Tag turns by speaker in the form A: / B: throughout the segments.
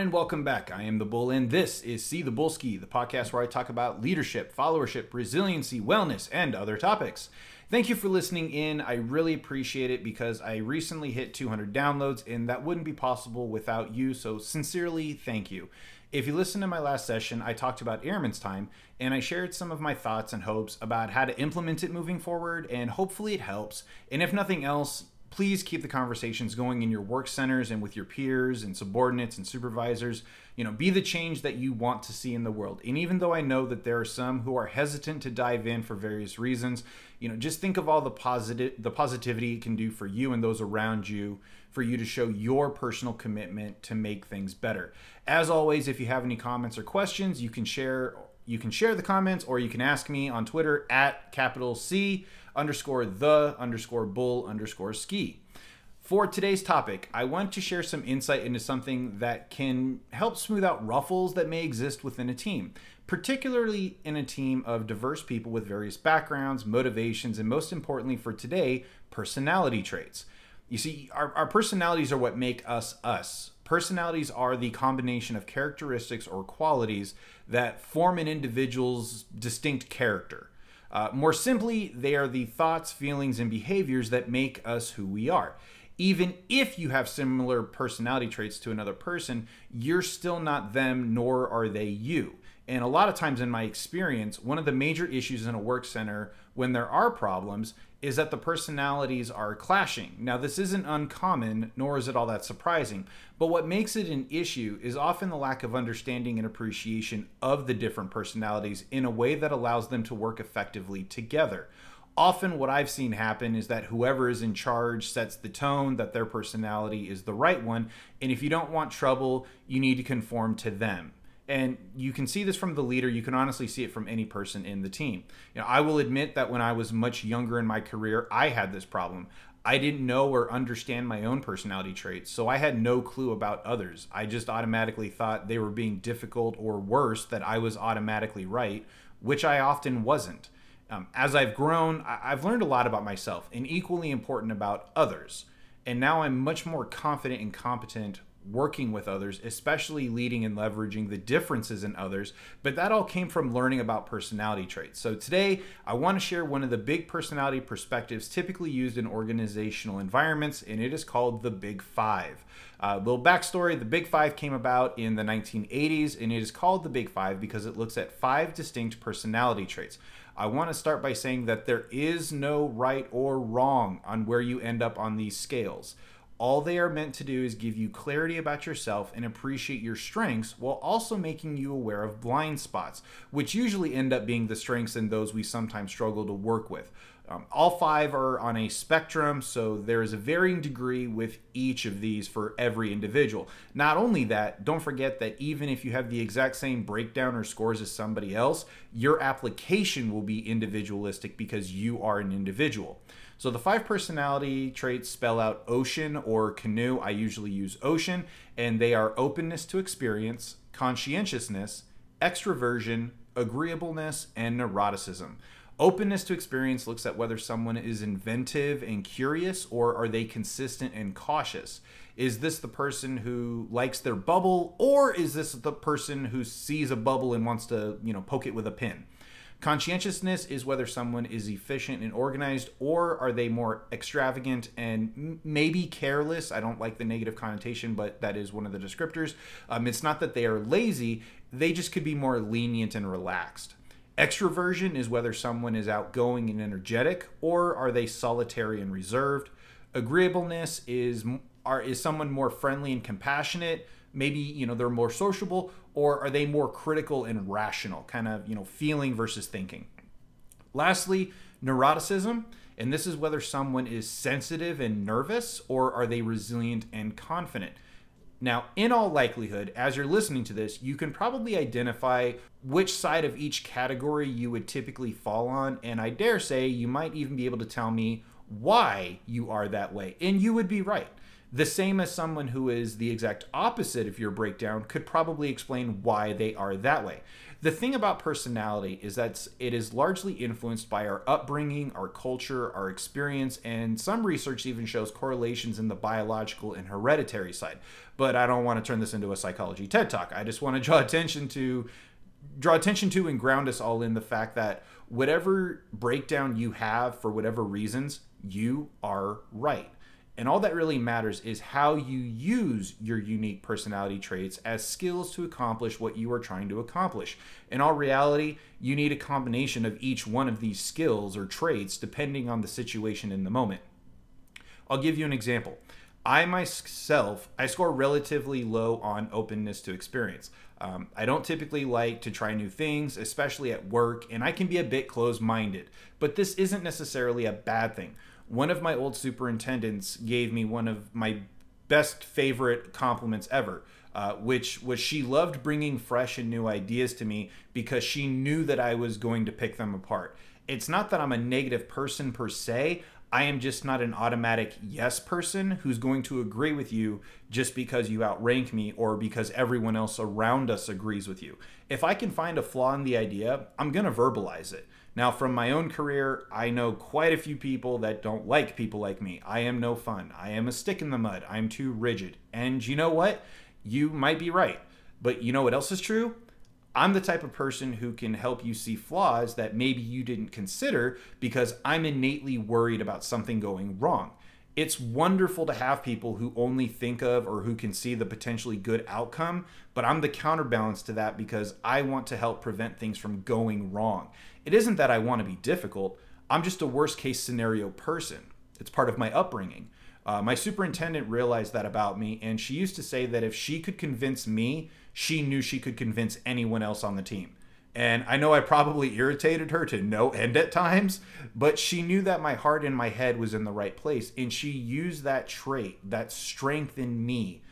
A: and welcome back. I am the Bull, and this is See the Bullski, the podcast where I talk about leadership, followership, resiliency, wellness, and other topics. Thank you for listening in. I really appreciate it because I recently hit 200 downloads, and that wouldn't be possible without you. So, sincerely, thank you. If you listened to my last session, I talked about Airman's Time, and I shared some of my thoughts and hopes about how to implement it moving forward, and hopefully it helps. And if nothing else, please keep the conversations going in your work centers and with your peers and subordinates and supervisors. You know be the change that you want to see in the world. And even though i know that there are some who are hesitant to dive in for various reasons you know just think of all the positive the positivity it can do for you and those around you for you to show your personal commitment to make things better. As always if you have any comments or questions you can share you can share the comments or you can ask me on twitter at capital c underscore the underscore bull underscore ski. For today's topic, I want to share some insight into something that can help smooth out ruffles that may exist within a team, particularly in a team of diverse people with various backgrounds, motivations, and most importantly for today, personality traits. You see, our, our personalities are what make us us. Personalities are the combination of characteristics or qualities that form an individual's distinct character. Uh, more simply, they are the thoughts, feelings, and behaviors that make us who we are. Even if you have similar personality traits to another person, you're still not them, nor are they you. And a lot of times, in my experience, one of the major issues in a work center when there are problems is that the personalities are clashing. Now, this isn't uncommon, nor is it all that surprising, but what makes it an issue is often the lack of understanding and appreciation of the different personalities in a way that allows them to work effectively together. Often, what I've seen happen is that whoever is in charge sets the tone that their personality is the right one, and if you don't want trouble, you need to conform to them and you can see this from the leader. You can honestly see it from any person in the team. You know i will admit that when i was much younger in my career i had this problem. I didn't know or understand my own personality traits so i had no clue about others. I just automatically thought they were being difficult or worse that i was automatically right which i often wasn't. Um, as i've grown i've learned a lot about myself and equally important about others. And now i'm much more confident and competent working with others, especially leading and leveraging the differences in others. But that all came from learning about personality traits. So today, I want to share one of the big personality perspectives typically used in organizational environments, and it is called the Big Five. A uh, little backstory the Big Five came about in the 1980s, and it is called the Big Five because it looks at five distinct personality traits. I want to start by saying that there is no right or wrong on where you end up on these scales. All they are meant to do is give you clarity about yourself and appreciate your strengths while also making you aware of blind spots, which usually end up being the strengths and those we sometimes struggle to work with. Um, all five are on a spectrum, so there is a varying degree with each of these for every individual. Not only that, don't forget that even if you have the exact same breakdown or scores as somebody else, your application will be individualistic because you are an individual. So the five personality traits spell out ocean or canoe. I usually use ocean, and they are openness to experience, conscientiousness, extroversion, agreeableness, and neuroticism. Openness to experience looks at whether someone is inventive and curious, or are they consistent and cautious? Is this the person who likes their bubble, or is this the person who sees a bubble and wants to, you know, poke it with a pin? Conscientiousness is whether someone is efficient and organized, or are they more extravagant and maybe careless. I don't like the negative connotation, but that is one of the descriptors. Um, it's not that they are lazy, they just could be more lenient and relaxed. Extroversion is whether someone is outgoing and energetic, or are they solitary and reserved. Agreeableness is are is someone more friendly and compassionate maybe you know they're more sociable or are they more critical and rational kind of you know feeling versus thinking lastly neuroticism and this is whether someone is sensitive and nervous or are they resilient and confident now, in all likelihood, as you're listening to this, you can probably identify which side of each category you would typically fall on, and I dare say you might even be able to tell me why you are that way. And you would be right The same as someone who is the exact opposite of your breakdown could probably explain why they are that way. The thing about personality is that it is largely influenced by our upbringing, our culture, our experience, and some research even shows correlations in the biological and hereditary side. But I don't want to turn this into a psychology TED talk. I just want to draw attention to draw attention to and ground us all in the fact that whatever breakdown you have for whatever reasons, you are right. And all that really matters is how you use your unique personality traits as skills to accomplish what you are trying to accomplish. In all reality, you need a combination of each one of these skills or traits depending on the situation in the moment. I'll give you an example. I myself, I score relatively low on openness to experience. Um, I don't typically like to try new things, especially at work, and I can be a bit closed minded. But this isn't necessarily a bad thing one of my old superintendents gave me one of my best favorite compliments ever. Uh, which was she loved bringing fresh and new ideas to me because she knew that I was going to pick them apart. It's not that I'm a negative person per se. I am just not an automatic yes person who's going to agree with you just because you outrank me or because everyone else around us agrees with you. If I can find a flaw in the idea, I'm going to verbalize it. Now, from my own career, I know quite a few people that don't like people like me. I am no fun. I am a stick in the mud. I'm too rigid. And you know what? You might be right. But you know what else is true? I'm the type of person who can help you see flaws that maybe you didn't consider because I'm innately worried about something going wrong. It's wonderful to have people who only think of or who can see the potentially good outcome, but I'm the counterbalance to that because I want to help prevent things from going wrong. It isn't that I want to be difficult, I'm just a worst case scenario person. It's part of my upbringing. Uh, my superintendent realized that about me, and she used to say that if she could convince me, she knew she could convince anyone else on the team. And I know I probably irritated her to no end at times, but she knew that my heart and my head was in the right place. And she used that trait, that strength in me,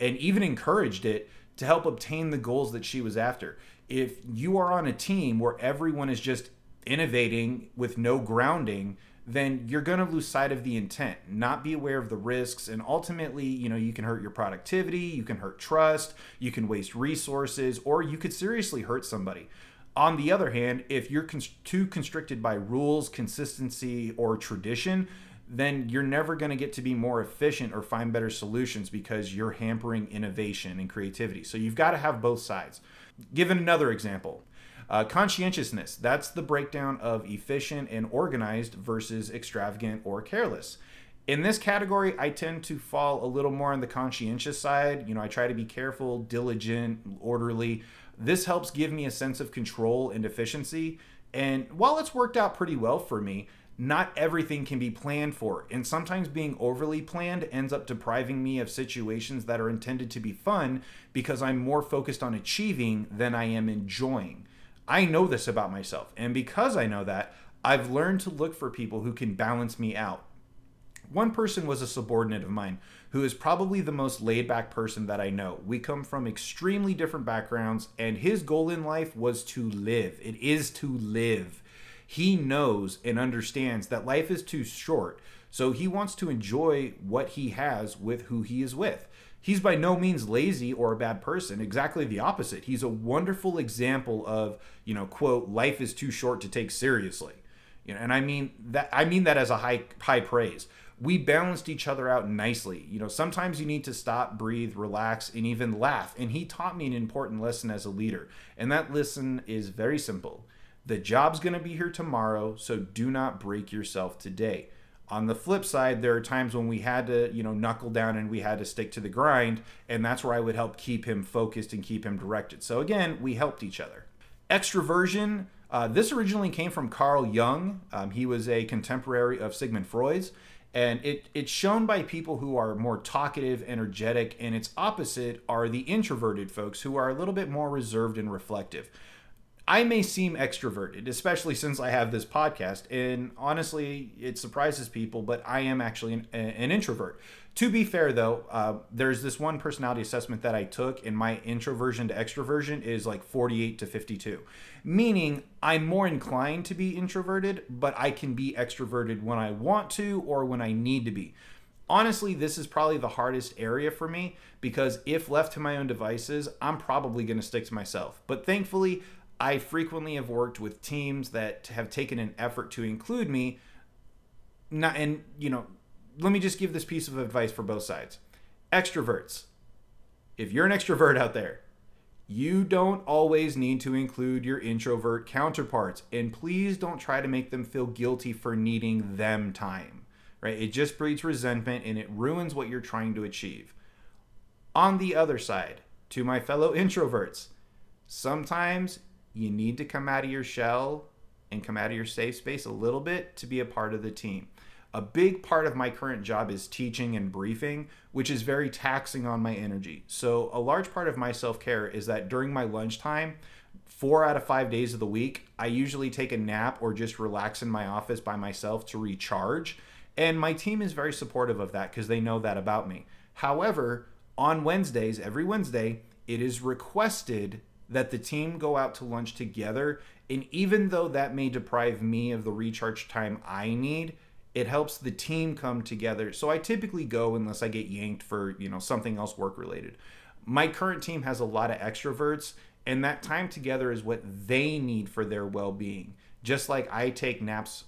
A: and even encouraged it to help obtain the goals that she was after if you are on a team where everyone is just innovating with no grounding, then you're going to lose sight of the intent, not be aware of the risks, and ultimately, you know, you can hurt your productivity, you can hurt trust, you can waste resources, or you could seriously hurt somebody. On the other hand, if you're too constricted by rules, consistency, or tradition, then you're never going to get to be more efficient or find better solutions because you're hampering innovation and creativity. So you've got to have both sides. Given another example, uh, conscientiousness that's the breakdown of efficient and organized versus extravagant or careless. In this category, I tend to fall a little more on the conscientious side. You know, I try to be careful, diligent, orderly. This helps give me a sense of control and efficiency. And while it's worked out pretty well for me, not everything can be planned for, and sometimes being overly planned ends up depriving me of situations that are intended to be fun because I'm more focused on achieving than I am enjoying. I know this about myself, and because I know that, I've learned to look for people who can balance me out. One person was a subordinate of mine who is probably the most laid back person that I know. We come from extremely different backgrounds, and his goal in life was to live. It is to live he knows and understands that life is too short. So he wants to enjoy what he has with who he is with. He's by no means lazy or a bad person, exactly the opposite. He's a wonderful example of, you know, quote, life is too short to take seriously. You know, and I mean that I mean that as a high high praise. We balanced each other out nicely. You know, sometimes you need to stop, breathe, relax, and even laugh. And he taught me an important lesson as a leader. And that lesson is very simple. The job's going to be here tomorrow, so do not break yourself today. On the flip side, there are times when we had to, you know, knuckle down and we had to stick to the grind, and that's where I would help keep him focused and keep him directed. So again, we helped each other. Extroversion. Uh, this originally came from Carl Jung. Um, he was a contemporary of Sigmund Freud's, and it, it's shown by people who are more talkative, energetic, and its opposite are the introverted folks who are a little bit more reserved and reflective. I may seem extroverted, especially since I have this podcast, and honestly, it surprises people, but I am actually an, an introvert. To be fair, though, uh, there's this one personality assessment that I took, and my introversion to extroversion is like 48 to 52, meaning I'm more inclined to be introverted, but I can be extroverted when I want to or when I need to be. honestly, this is probably the hardest area for me because if left to my own devices, I'm probably going to stick to myself. But thankfully, I frequently have worked with teams that have taken an effort to include me. Not and you know, let me just give this piece of advice for both sides. Extroverts. If you're an extrovert out there, you don't always need to include your introvert counterparts and please don't try to make them feel guilty for needing them time right? It just breeds resentment and it ruins what you're trying to achieve. On the other side, to my fellow introverts, sometimes you need to come out of your shell and come out of your safe space a little bit to be a part of the team. A big part of my current job is teaching and briefing, which is very taxing on my energy. So, a large part of my self care is that during my lunchtime, four out of five days of the week, I usually take a nap or just relax in my office by myself to recharge and my team is very supportive of that because they know that about me. However, on Wednesdays, every Wednesday, it is requested that the team go out to lunch together. And even though that may deprive me of the recharge time I need, it helps the team come together. So I typically go unless I get yanked for, you know, something else work related. My current team has a lot of extroverts, and that time together is what they need for their well-being. Just like I take naps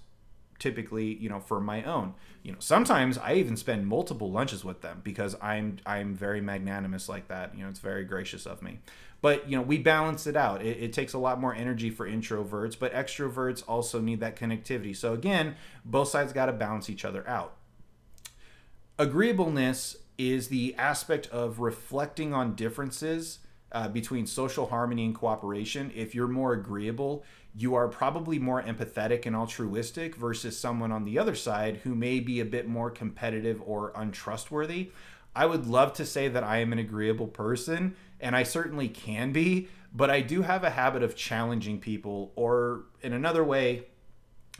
A: typically you know for my own you know sometimes i even spend multiple lunches with them because i'm i'm very magnanimous like that you know it's very gracious of me but you know we balance it out. It, it, takes a lot more energy for introverts but extroverts also need that connectivity. So again both sides got to balance each other out. Agreeableness is the aspect of reflecting on differences uh, between social harmony and cooperation. If you're more agreeable you are probably more empathetic and altruistic versus someone on the other side who may be a bit more competitive or untrustworthy. I would love to say that I am an agreeable person, and I certainly can be, but I do have a habit of challenging people, or in another way,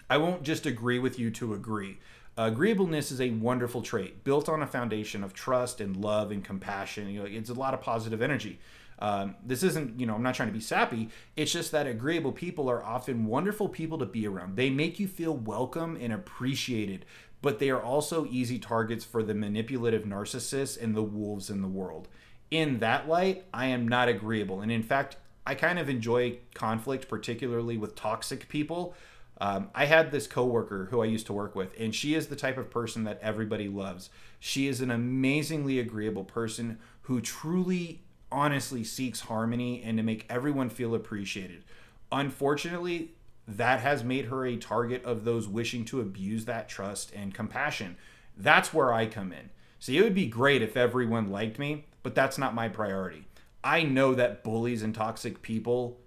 A: I won't just agree with you to agree. Agreeableness is a wonderful trait built on a foundation of trust and love and compassion. You know, it's a lot of positive energy. Um, this isn't, you know, I'm not trying to be sappy. It's just that agreeable people are often wonderful people to be around. They make you feel welcome and appreciated, but they are also easy targets for the manipulative narcissists and the wolves in the world. In that light, I am not agreeable. And in fact, I kind of enjoy conflict, particularly with toxic people. Um, I had this coworker who I used to work with, and she is the type of person that everybody loves. She is an amazingly agreeable person who truly honestly seeks harmony and to make everyone feel appreciated. Unfortunately, that has made her a target of those wishing to abuse that trust and compassion. That's where I come in. See, it would be great if everyone liked me, but that's not my priority. I know that bullies and toxic people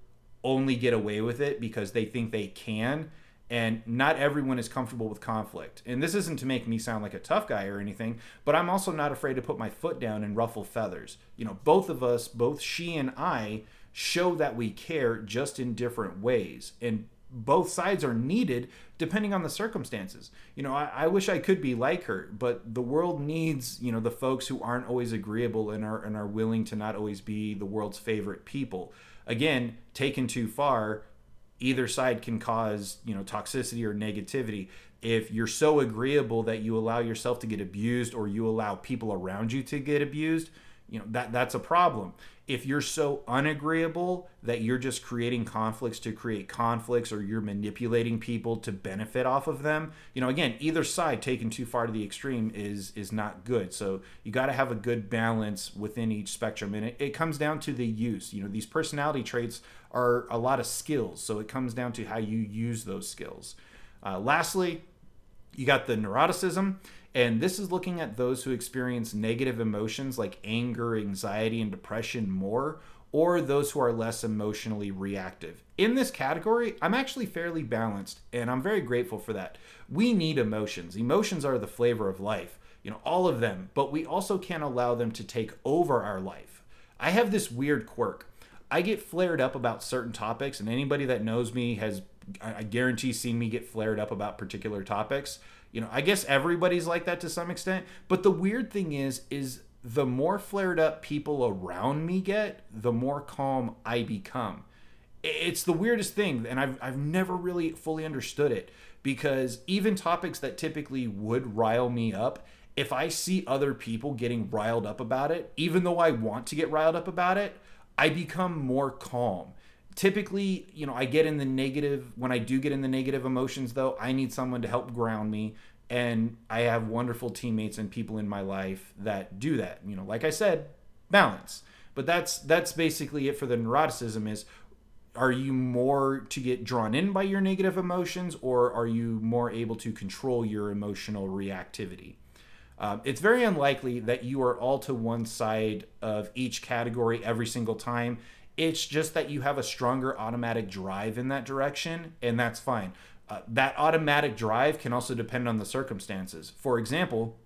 A: only get away with it because they think they can and not everyone is comfortable with conflict. And this isn't to make me sound like a tough guy or anything, but I'm also not afraid to put my foot down and ruffle feathers. You know, both of us, both she and I, show that we care just in different ways. And both sides are needed depending on the circumstances. You know, I, I, wish I could be like her, but the world needs, you know, the folks who aren't always agreeable and are and are willing to not always be the world's favorite people. Again, taken too far, either side can cause you know toxicity or negativity if you're so agreeable that you allow yourself to get abused or you allow people around you to get abused you know that that's a problem if you're so unagreeable that you're just creating conflicts to create conflicts or you're manipulating people to benefit off of them you know again either side taken too far to the extreme is is not good. So you got to have a good balance within each spectrum. And it, it comes down to the use. You know these personality traits are a lot of skills. So it comes down to how you use those skills. Uh, lastly you got the neuroticism and this is looking at those who experience negative emotions like anger, anxiety, and depression more, or those who are less emotionally reactive. In this category, I'm actually fairly balanced, and I'm very grateful for that. We need emotions. Emotions are the flavor of life, you know, all of them, but we also can't allow them to take over our life. I have this weird quirk. I get flared up about certain topics, and anybody that knows me has, I guarantee, seen me get flared up about particular topics. You know, I guess everybody's like that to some extent. But the weird thing is, is the more flared up people around me get, the more calm I become. It's the weirdest thing, and I've, I've never really fully understood it because even topics that typically would rile me up, if I see other people getting riled up about it, even though I want to get riled up about it, I become more calm. Typically, you know, I get in the negative when I do get in the negative emotions though, I need someone to help ground me and I have wonderful teammates and people in my life that do that. You know, like I said, balance. But that's that's basically it for the neuroticism is are you more to get drawn in by your negative emotions or are you more able to control your emotional reactivity? Um, it's very unlikely that you are all to one side of each category every single time. It's just that you have a stronger automatic drive in that direction, and that's fine. Uh, that automatic drive can also depend on the circumstances. For example,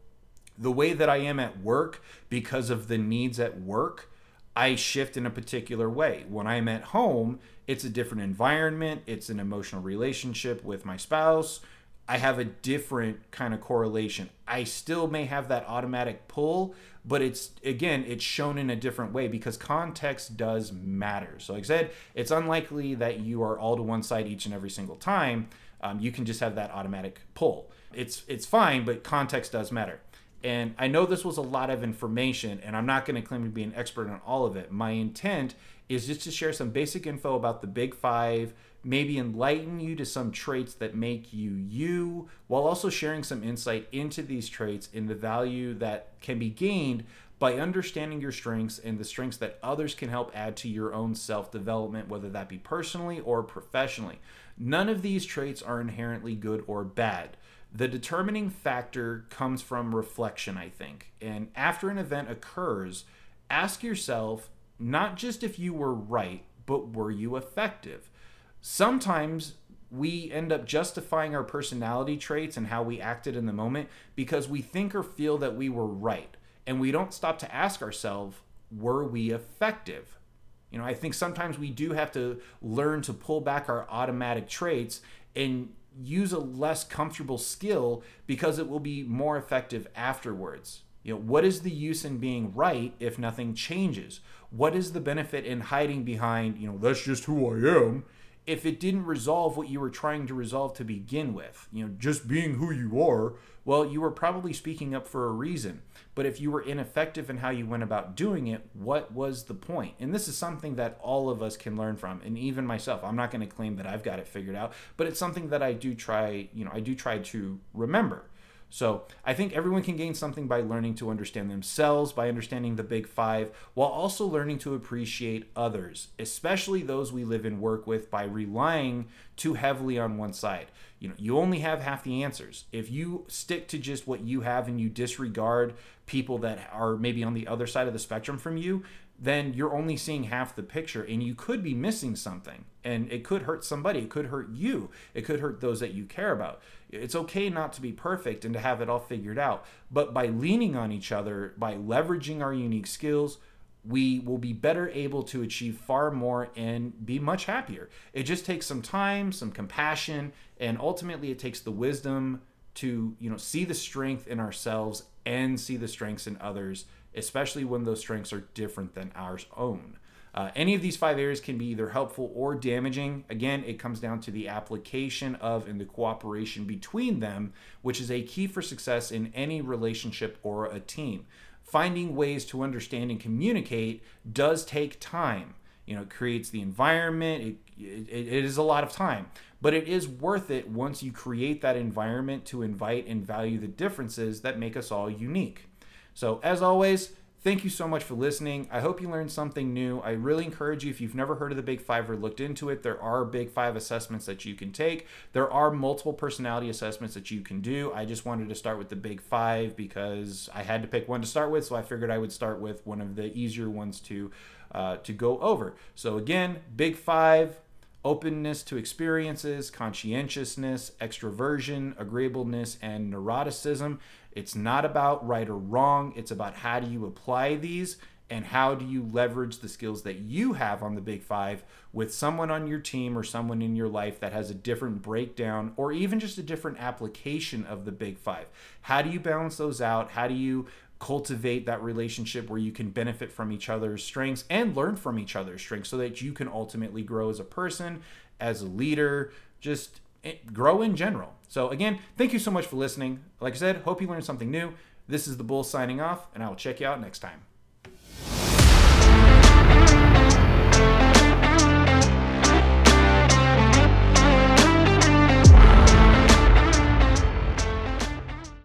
A: the way that I am at work because of the needs at work, I shift in a particular way. When I'm at home, it's a different environment, it's an emotional relationship with my spouse I have a different kind of correlation. I still may have that automatic pull, but it's again, it's shown in a different way because context does matter. So, like I said, it's unlikely that you are all to one side each and every single time. Um, you can just have that automatic pull. It's it's fine, but context does matter. And I know this was a lot of information, and I'm not going to claim to be an expert on all of it. My intent is just to share some basic info about the Big Five maybe enlighten you to some traits that make you you, while also sharing some insight into these traits and the value that can be gained by understanding your strengths and the strengths that others can help add to your own self development, whether that be personally or professionally. None of these traits are inherently good or bad. The determining factor comes from reflection, I think. And after an event occurs, ask yourself not just if you were right, but were you effective? Sometimes we end up justifying our personality traits and how we acted in the moment because we think or feel that we were right. And we don't stop to ask ourselves, were we effective? You know, I think sometimes we do have to learn to pull back our automatic traits and use a less comfortable skill because it will be more effective afterwards. You know, what is the use in being right if nothing changes? What is the benefit in hiding behind, you know, that's just who I am? If it didn't resolve what you were trying to resolve to begin with. You know, just being who you are, well, you were probably speaking up for a reason. But if you were ineffective in how you went about doing it, what was the point? And this is something that all of us can learn from, and even myself. I'm not going to claim that I've got it figured out, but it's something that I do try, you know, I do try to remember. So I think everyone can gain something by learning to understand themselves, by understanding the big five, while also learning to appreciate others, especially those we live and work with, by relying too heavily on one side. You know, you only have half the answers. If you stick to just what you have and you disregard people that are maybe on the other side of the spectrum from you, then you're only seeing half the picture and you could be missing something and it could hurt somebody it could hurt you it could hurt those that you care about it's okay not to be perfect and to have it all figured out but by leaning on each other by leveraging our unique skills we will be better able to achieve far more and be much happier it just takes some time some compassion and ultimately it takes the wisdom to you know see the strength in ourselves and see the strengths in others especially when those strengths are different than ours own. Uh, any of these five areas can be either helpful or damaging. Again, it comes down to the application of and the cooperation between them, which is a key for success in any relationship or a team. Finding ways to understand and communicate does take time. You know, it creates the environment, it, it, it is a lot of time, but it is worth it once you create that environment to invite and value the differences that make us all unique. So, as always, thank you so much for listening. I hope you learned something new. I really encourage you, if you've never heard of the Big Five or looked into it, there are Big Five assessments that you can take. There are multiple personality assessments that you can do. I just wanted to start with the Big Five because I had to pick one to start with, so I figured I would start with one of the easier ones to uh, to go over. So again, Big Five openness to experiences, conscientiousness, extroversion, agreeableness, and neuroticism. It's not about right or wrong, it's about how do you apply these and how do you leverage the skills that you have on the Big Five with someone on your team or someone in your life that has a different breakdown or even just a different application of the Big Five? How do you balance those out? How do you cultivate that relationship where you can benefit from each other's strengths and learn from each other's strengths so that you can ultimately grow as a person, as a leader, just grow in general. So, again, thank you so much for listening. Like I said, hope you learned something new. This is the Bull signing off, and I will check you out next time.